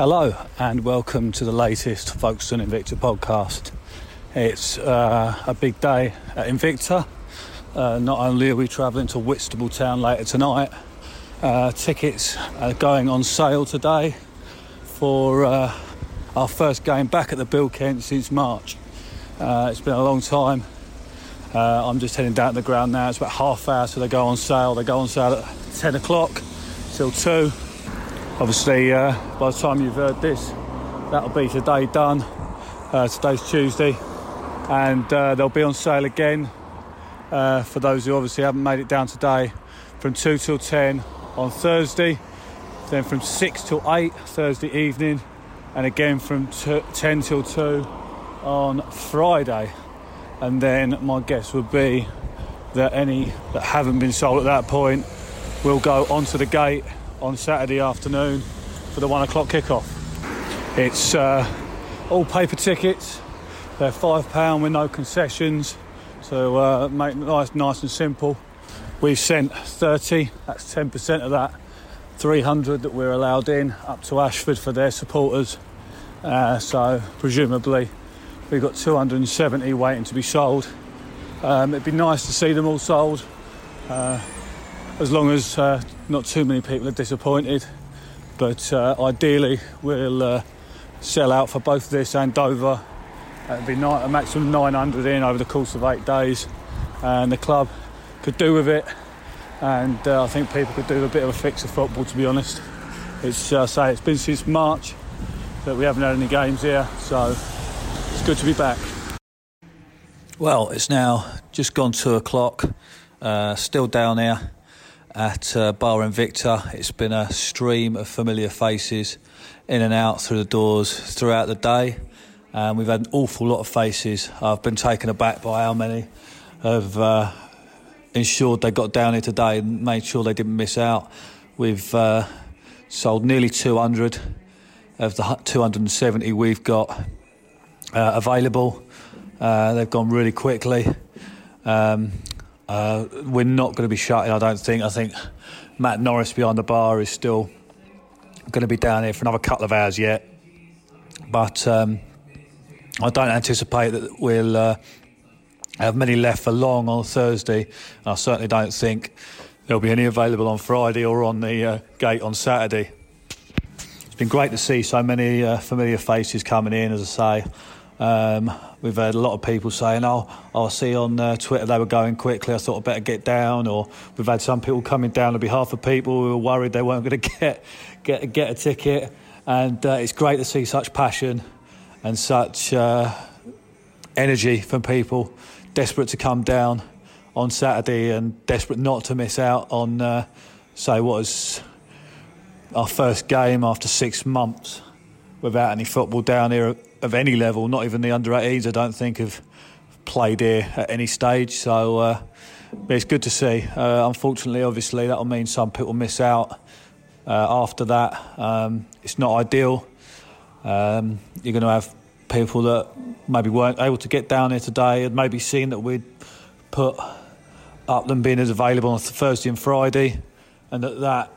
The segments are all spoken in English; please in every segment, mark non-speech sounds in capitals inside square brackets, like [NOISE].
Hello, and welcome to the latest Folkestone Invicta podcast. It's uh, a big day at Invicta. Uh, not only are we travelling to Whitstable Town later tonight, uh, tickets are going on sale today for uh, our first game back at the BuildKent since March. Uh, it's been a long time. Uh, I'm just heading down to the ground now. It's about half hour, so they go on sale. They go on sale at 10 o'clock till 2 Obviously, uh, by the time you've heard this, that'll be today done. Uh, today's Tuesday, and uh, they'll be on sale again uh, for those who obviously haven't made it down today from 2 till 10 on Thursday, then from 6 till 8 Thursday evening, and again from t- 10 till 2 on Friday. And then my guess would be that any that haven't been sold at that point will go onto the gate on Saturday afternoon for the one o'clock kickoff. It's uh, all paper tickets. They're five pound with no concessions, so uh, make nice, nice and simple. We've sent 30. That's 10% of that. 300 that we're allowed in up to Ashford for their supporters. Uh, so presumably we've got 270 waiting to be sold. Um, it'd be nice to see them all sold, uh, as long as uh, not too many people are disappointed. But uh, ideally, we'll uh, sell out for both this and Dover. It'd be a maximum 900 in over the course of eight days, and the club could do with it. And uh, I think people could do a bit of a fix of football. To be honest, it's uh, say it's been since March that we haven't had any games here, so it's good to be back. Well, it's now just gone two o'clock. Uh, still down here at uh, Bar Invicta. It's been a stream of familiar faces in and out through the doors throughout the day. And we've had an awful lot of faces. I've been taken aback by how many have uh, ensured they got down here today and made sure they didn't miss out. We've uh, sold nearly 200 of the 270 we've got uh, available. Uh, they've gone really quickly. Um, uh, we're not going to be shutting, I don't think. I think Matt Norris behind the bar is still going to be down here for another couple of hours yet. But um, I don't anticipate that we'll uh, have many left for long on Thursday. I certainly don't think there'll be any available on Friday or on the uh, gate on Saturday. It's been great to see so many uh, familiar faces coming in, as I say. Um, we've had a lot of people saying, "Oh, I see on uh, Twitter they were going quickly. I thought I'd better get down." Or we've had some people coming down on behalf of people who were worried they weren't going [LAUGHS] to get get get a ticket. And uh, it's great to see such passion and such uh, energy from people desperate to come down on Saturday and desperate not to miss out on, uh, say, what was our first game after six months without any football down here of any level, not even the under 18s, I don't think have played here at any stage. So uh, it's good to see. Uh, unfortunately, obviously, that'll mean some people miss out uh, after that. Um, it's not ideal. Um, you're going to have people that maybe weren't able to get down here today and maybe seen that we'd put up them being as available on Thursday and Friday, and that, that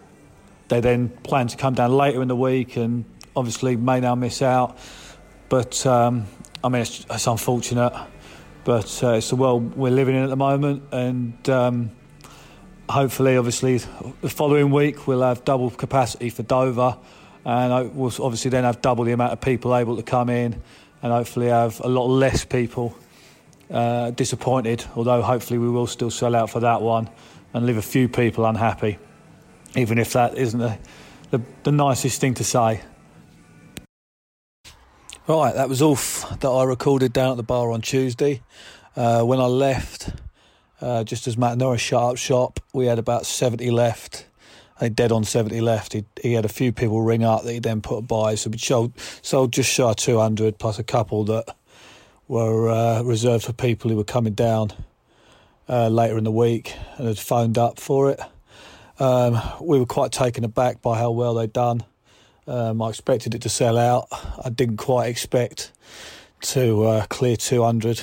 they then plan to come down later in the week and obviously may now miss out. But um, I mean, it's, it's, unfortunate, but uh, it's the world we're living in at the moment, and um, hopefully, obviously, the following week we'll have double capacity for Dover, and we'll obviously then have double the amount of people able to come in, and hopefully have a lot less people uh, disappointed. Although hopefully we will still sell out for that one, and leave a few people unhappy, even if that isn't the, the, the nicest thing to say. Right, that was all that I recorded down at the bar on Tuesday. Uh, when I left, uh, just as Matt Norris shut up shop, we had about 70 left. I dead on 70 left. He, he had a few people ring up that he then put by. So we sold, sold just shy of 200 plus a couple that were uh, reserved for people who were coming down uh, later in the week and had phoned up for it. Um, we were quite taken aback by how well they'd done. Um, I expected it to sell out. I didn't quite expect to uh, clear 200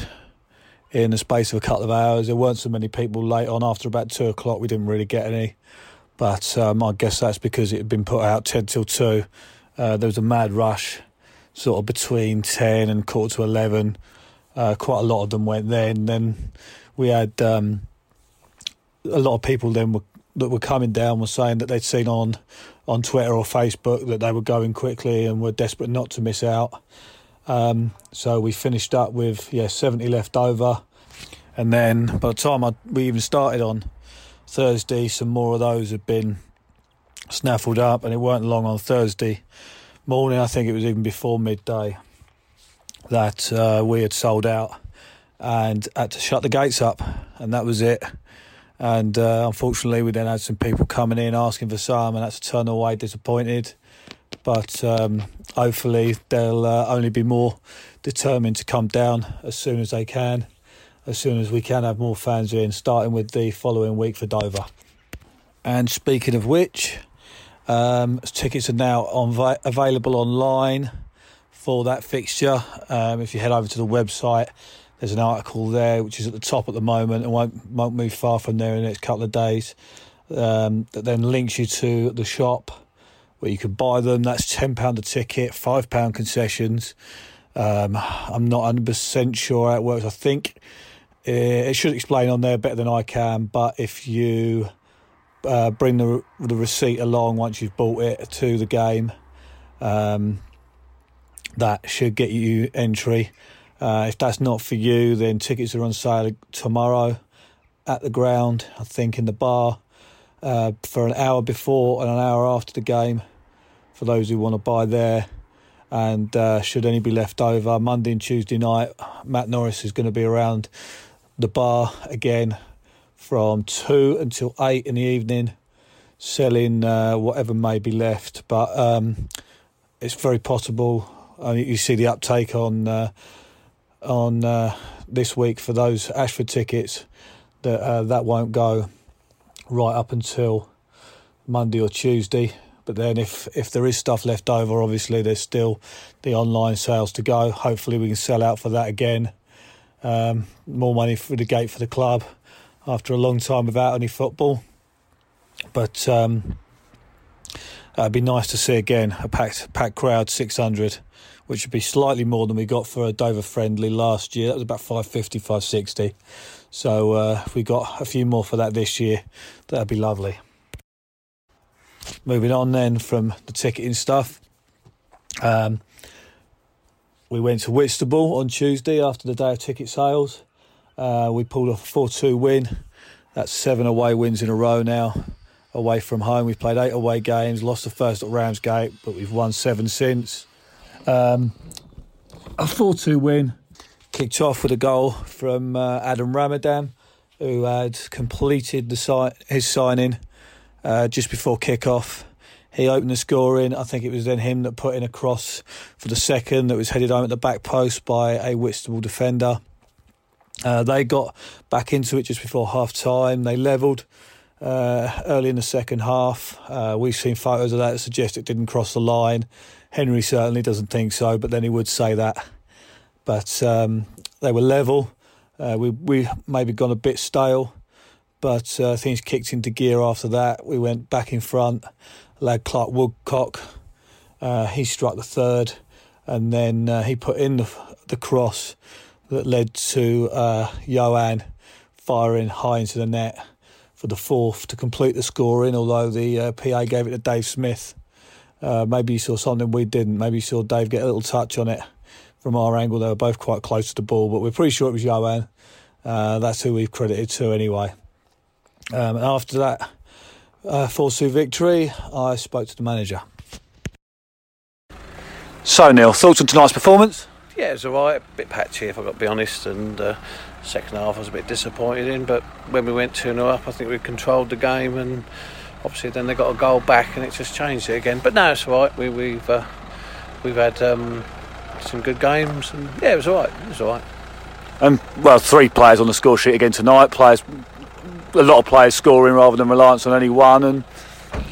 in the space of a couple of hours. There weren't so many people late on after about two o'clock. We didn't really get any, but um, I guess that's because it had been put out 10 till 2 Uh, there was a mad rush, sort of between ten and quarter to eleven. Uh, quite a lot of them went then. Then we had um, a lot of people then were, that were coming down were saying that they'd seen on on Twitter or Facebook that they were going quickly and were desperate not to miss out. Um, so we finished up with yeah seventy left over, and then by the time I, we even started on Thursday, some more of those had been snaffled up, and it weren't long on Thursday morning. I think it was even before midday that uh, we had sold out and had to shut the gates up, and that was it. And uh, unfortunately, we then had some people coming in asking for some, and had to turn away disappointed. But um, hopefully, they'll uh, only be more determined to come down as soon as they can, as soon as we can have more fans in, starting with the following week for Dover. And speaking of which, um, tickets are now on available online for that fixture. Um, if you head over to the website, there's an article there which is at the top at the moment and won't won't move far from there in the next couple of days. Um, that then links you to the shop where you can buy them. That's ten pound a ticket, five pound concessions. Um, I'm not hundred percent sure how it works. I think it, it, should explain on there better than I can. But if you uh, bring the the receipt along once you've bought it to the game, um, that should get you entry. Uh, if that's not for you, then tickets are on sale tomorrow at the ground, I think in the bar, uh, for an hour before and an hour after the game for those who want to buy there. And uh, should any be left over, Monday and Tuesday night, Matt Norris is going to be around the bar again from 2 until 8 in the evening, selling uh, whatever may be left. But um, it's very possible. I mean, you see the uptake on uh, on uh, this week for those Ashford tickets that uh, that won't go right up until Monday or Tuesday. But then, if if there is stuff left over, obviously there's still the online sales to go. Hopefully, we can sell out for that again. Um, more money for the gate for the club after a long time without any football. But um, it'd be nice to see again a packed packed crowd, six hundred which would be slightly more than we got for a Dover friendly last year. That was about 550, 560. So uh, if we got a few more for that this year, that'd be lovely. Moving on then from the ticketing stuff. Um, we went to Whitstable on Tuesday after the day of ticket sales. Uh, we pulled off a 4 2 win. That's seven away wins in a row now away from home. We've played eight away games, lost the first at Ramsgate, but we've won seven since. Um, a 4 2 win. Kicked off with a goal from uh, Adem Ramadan, who had completed the si- his signing uh, just before kick-off. He opened the scoring. I think it was then him that put in a cross for the second that was headed home at the back post by a Whitstable defender. Uh, they got back into it just before half time. They levelled uh, early in the second half. Uh, we've seen photos of that that suggest it didn't cross the line. Henry certainly doesn't think so, but then he would say that. But um, they were level. Uh, we we maybe gone a bit stale, but uh, things kicked into gear after that. We went back in front. Lad Clark Woodcock, uh, he struck the third, and then uh, he put in the, the cross that led to Johan firing high into the net for the fourth to complete the scoring. Although the uh, PA gave it to Dave Smith uh, maybe you saw something we didn't. Maybe you saw Dave get a little touch on it from our angle. They were both quite close to the ball, but we're pretty sure it was Johan. Uh, that's who we've credited to anyway. Um, and after that uh, 4 2 victory, I spoke to the manager. So, Neil, thoughts on tonight's performance? Yeah, it was alright, a bit patchy if I've got to be honest, and uh, second half I was a bit disappointed in, but when we went 2 0 up, I think we controlled the game and obviously then they got a goal back and it just changed it again. But now it's all right. We, we've uh, we've had um, some good games and yeah, it was all right. It was all right. And well, three players on the score sheet again tonight. Players, a lot of players scoring rather than reliance on any one. And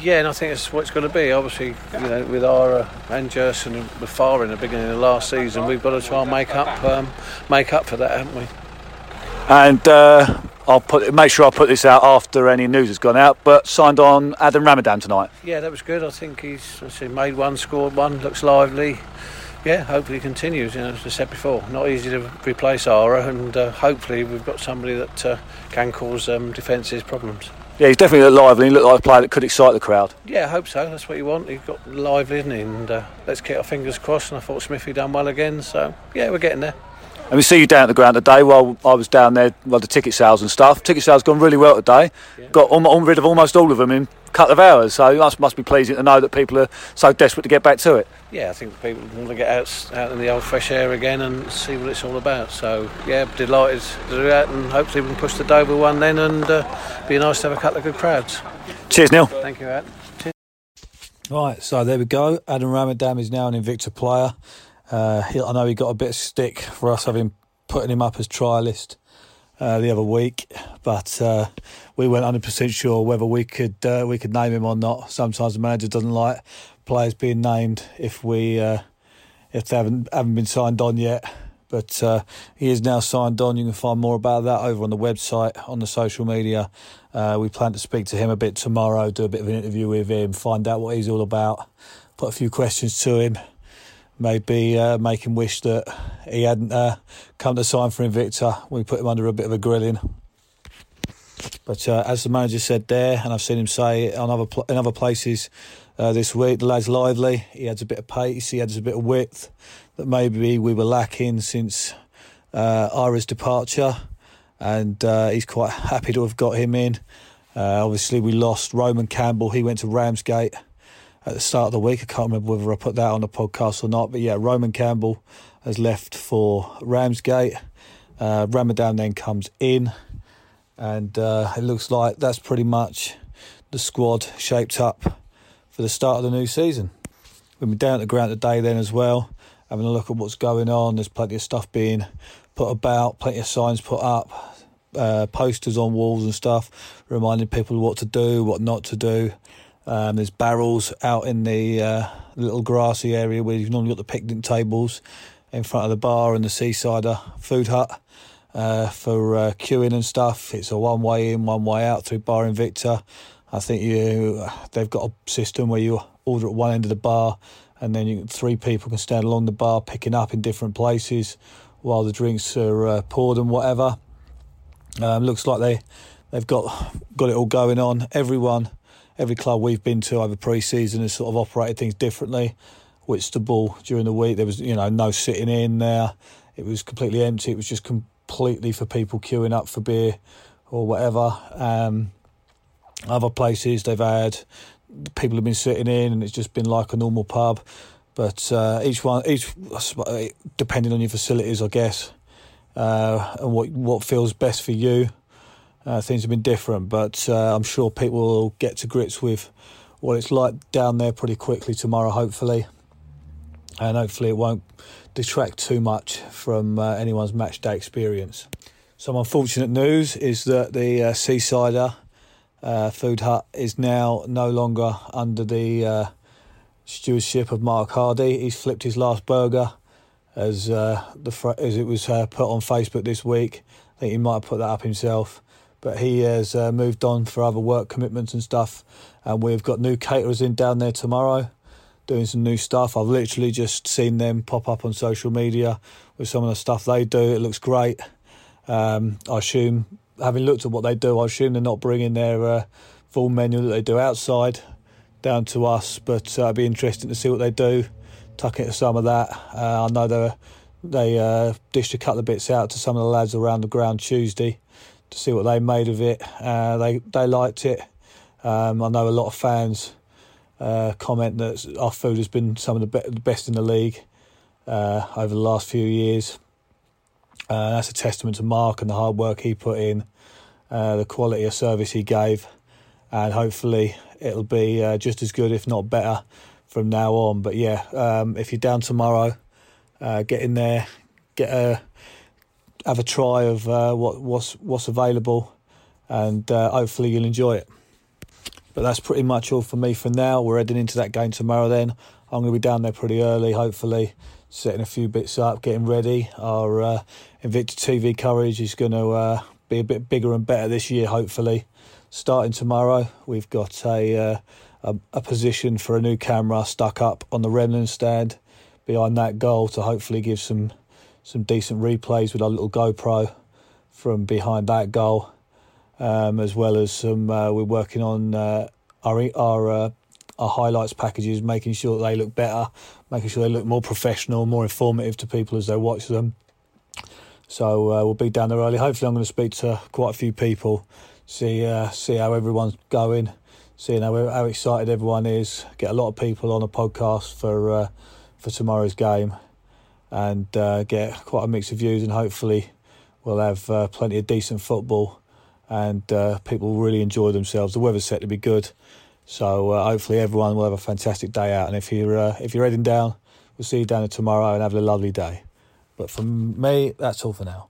yeah, and I think that's what it's going to be. Obviously, you know, with Ara and Gerson and Far in the beginning of the last season, we've got to try and make up um, make up for that, haven't we? And uh, I'll put make sure I put this out after any news has gone out. But signed on Adem Ramadan tonight. Yeah, that was good. I think he's I made one, scored one, looks lively. Yeah, hopefully he continues. You know, as I said before, not easy to replace Ara, and uh, hopefully we've got somebody that uh, can cause um, defences problems. Yeah, he's definitely lively. He looked like a player that could excite the crowd. Yeah, I hope so. That's what you want. He's got lively, isn't he? And uh, let's keep our fingers crossed. And I thought Smithy done well again. So yeah, we're getting there. And we see you down at the ground today while I was down there, well, the ticket sales and stuff. Ticket sales gone really well today. Yeah. Got on, on, rid of almost all of them in a couple of hours. So it must, must be pleasing to know that people are so desperate to get back to it. Yeah, I think people want to get out, out in the old fresh air again and see what it's all about. So yeah, delighted to do that, and hopefully we can push the Dover one then, and uh, be nice to have a couple of good crowds. Cheers, Neil. Thank you, Adam. Right, so there we go. Adem Ramadan is now an Invicta player. Uh, I know he got a bit of stick for us having putting him up as trialist uh, the other week, but uh, we weren't hundred percent sure whether we could uh, we could name him or not. Sometimes the manager doesn't like players being named if we uh, if they haven't haven't been signed on yet. But uh, he is now signed on. You can find more about that over on the website, on the social media. We plan to speak to him a bit tomorrow, do a bit of an interview with him, find out what he's all about, put a few questions to him, maybe uh, make him wish that he hadn't uh, come to sign for Invicta. We put him under a bit of a grilling. But uh, as the manager said there, and I've seen him say on other pl- in other places uh, this week, the lad's lively. He adds a bit of pace. He adds a bit of width that maybe we were lacking since uh, Ira's departure, and uh, he's quite happy to have got him in. obviously, we lost Roman Campbell. He went to Ramsgate at the start of the week. I can't remember whether I put that on the podcast or not, but yeah, Roman Campbell has left for Ramsgate. Uh, Ramadan then comes in, and uh, it looks like that's pretty much the squad shaped up for the start of the new season. We've been down at the ground today then as well, having a look at what's going on. There's plenty of stuff being put about, plenty of signs put up, uh, posters on walls and stuff, reminding people what to do, what not to do. Um, there's barrels out in the uh, little grassy area where you've normally got the picnic tables in front of the bar and the Seasider food hut uh, for uh, queuing and stuff. It's a one way in, one way out through Bar Invicta. I think you they've got a system where you order at one end of the bar and then you, three people can stand along the bar picking up in different places while the drinks are uh, poured and whatever. Um, looks like they they've got got it all going on. Everyone every club we've been to over pre-season has sort of operated things differently. Whitstable during the week there was you know no sitting in there. It was completely empty. It was just completely for people queuing up for beer or whatever. Um, other places they've had people have been sitting in and it's just been like a normal pub. But uh, each one, each depending on your facilities, I guess, uh, and what what feels best for you. Uh, things have been different, but uh, I'm sure people will get to grips with what it's like down there pretty quickly tomorrow, hopefully. And hopefully, it won't detract too much from uh, anyone's match day experience. Some unfortunate news is that the uh, Seasider uh, Food Hut is now no longer under the uh, stewardship of Mark Hardy. He's flipped his last burger as uh, the as it was put on Facebook this week. I think he might have put that up himself but he has uh, moved on for other work commitments and stuff. And we've got new caterers in down there tomorrow doing some new stuff. I've literally just seen them pop up on social media with some of the stuff they do. It looks great. Um, I assume, having looked at what they do, I assume they're not bringing their uh, full menu that they do outside down to us, but uh, it'd be interesting to see what they do. Tuck into some of that. Uh, I know they they uh, dished a couple of bits out to some of the lads around the ground Tuesday to see what they made of it. Uh, they they liked it. Um, I know a lot of fans uh, comment that our food has been some of the, be- the best in the league uh, over the last few years. Uh, that's a testament to Mark and the hard work he put in, uh, the quality of service he gave, and hopefully it'll be uh, just as good, if not better, from now on. But yeah, um, if you're down tomorrow, get in there, get a have a try of uh, what what's what's available, and uh, hopefully you'll enjoy it. But that's pretty much all for me for now. We're heading into that game tomorrow. Then I'm going to be down there pretty early, hopefully, setting a few bits up, getting ready. Our uh, Invicta TV coverage is going to uh, be a bit bigger and better this year. Hopefully, starting tomorrow, we've got a uh, a, a, position for a new camera stuck up on the Remlin stand behind that goal to hopefully give some some decent replays with our little GoPro from behind that goal, um, as well as some. Uh, we're working on uh, our our uh, our highlights packages, making sure they look better, making sure they look more professional, more informative to people as they watch them. So uh, we'll be down there early. Hopefully, I'm going to speak to quite a few people, see uh, see how everyone's going, seeing how how excited everyone is. Get a lot of people on a podcast for uh, for tomorrow's game, and uh, get quite a mix of views. And hopefully, we'll have uh, plenty of decent football, and uh, people will really enjoy themselves. The weather's set to be good, so hopefully everyone will have a fantastic day out. And if you're if you're heading down, we'll see you down there tomorrow and have a lovely day. But for me, that's all for now.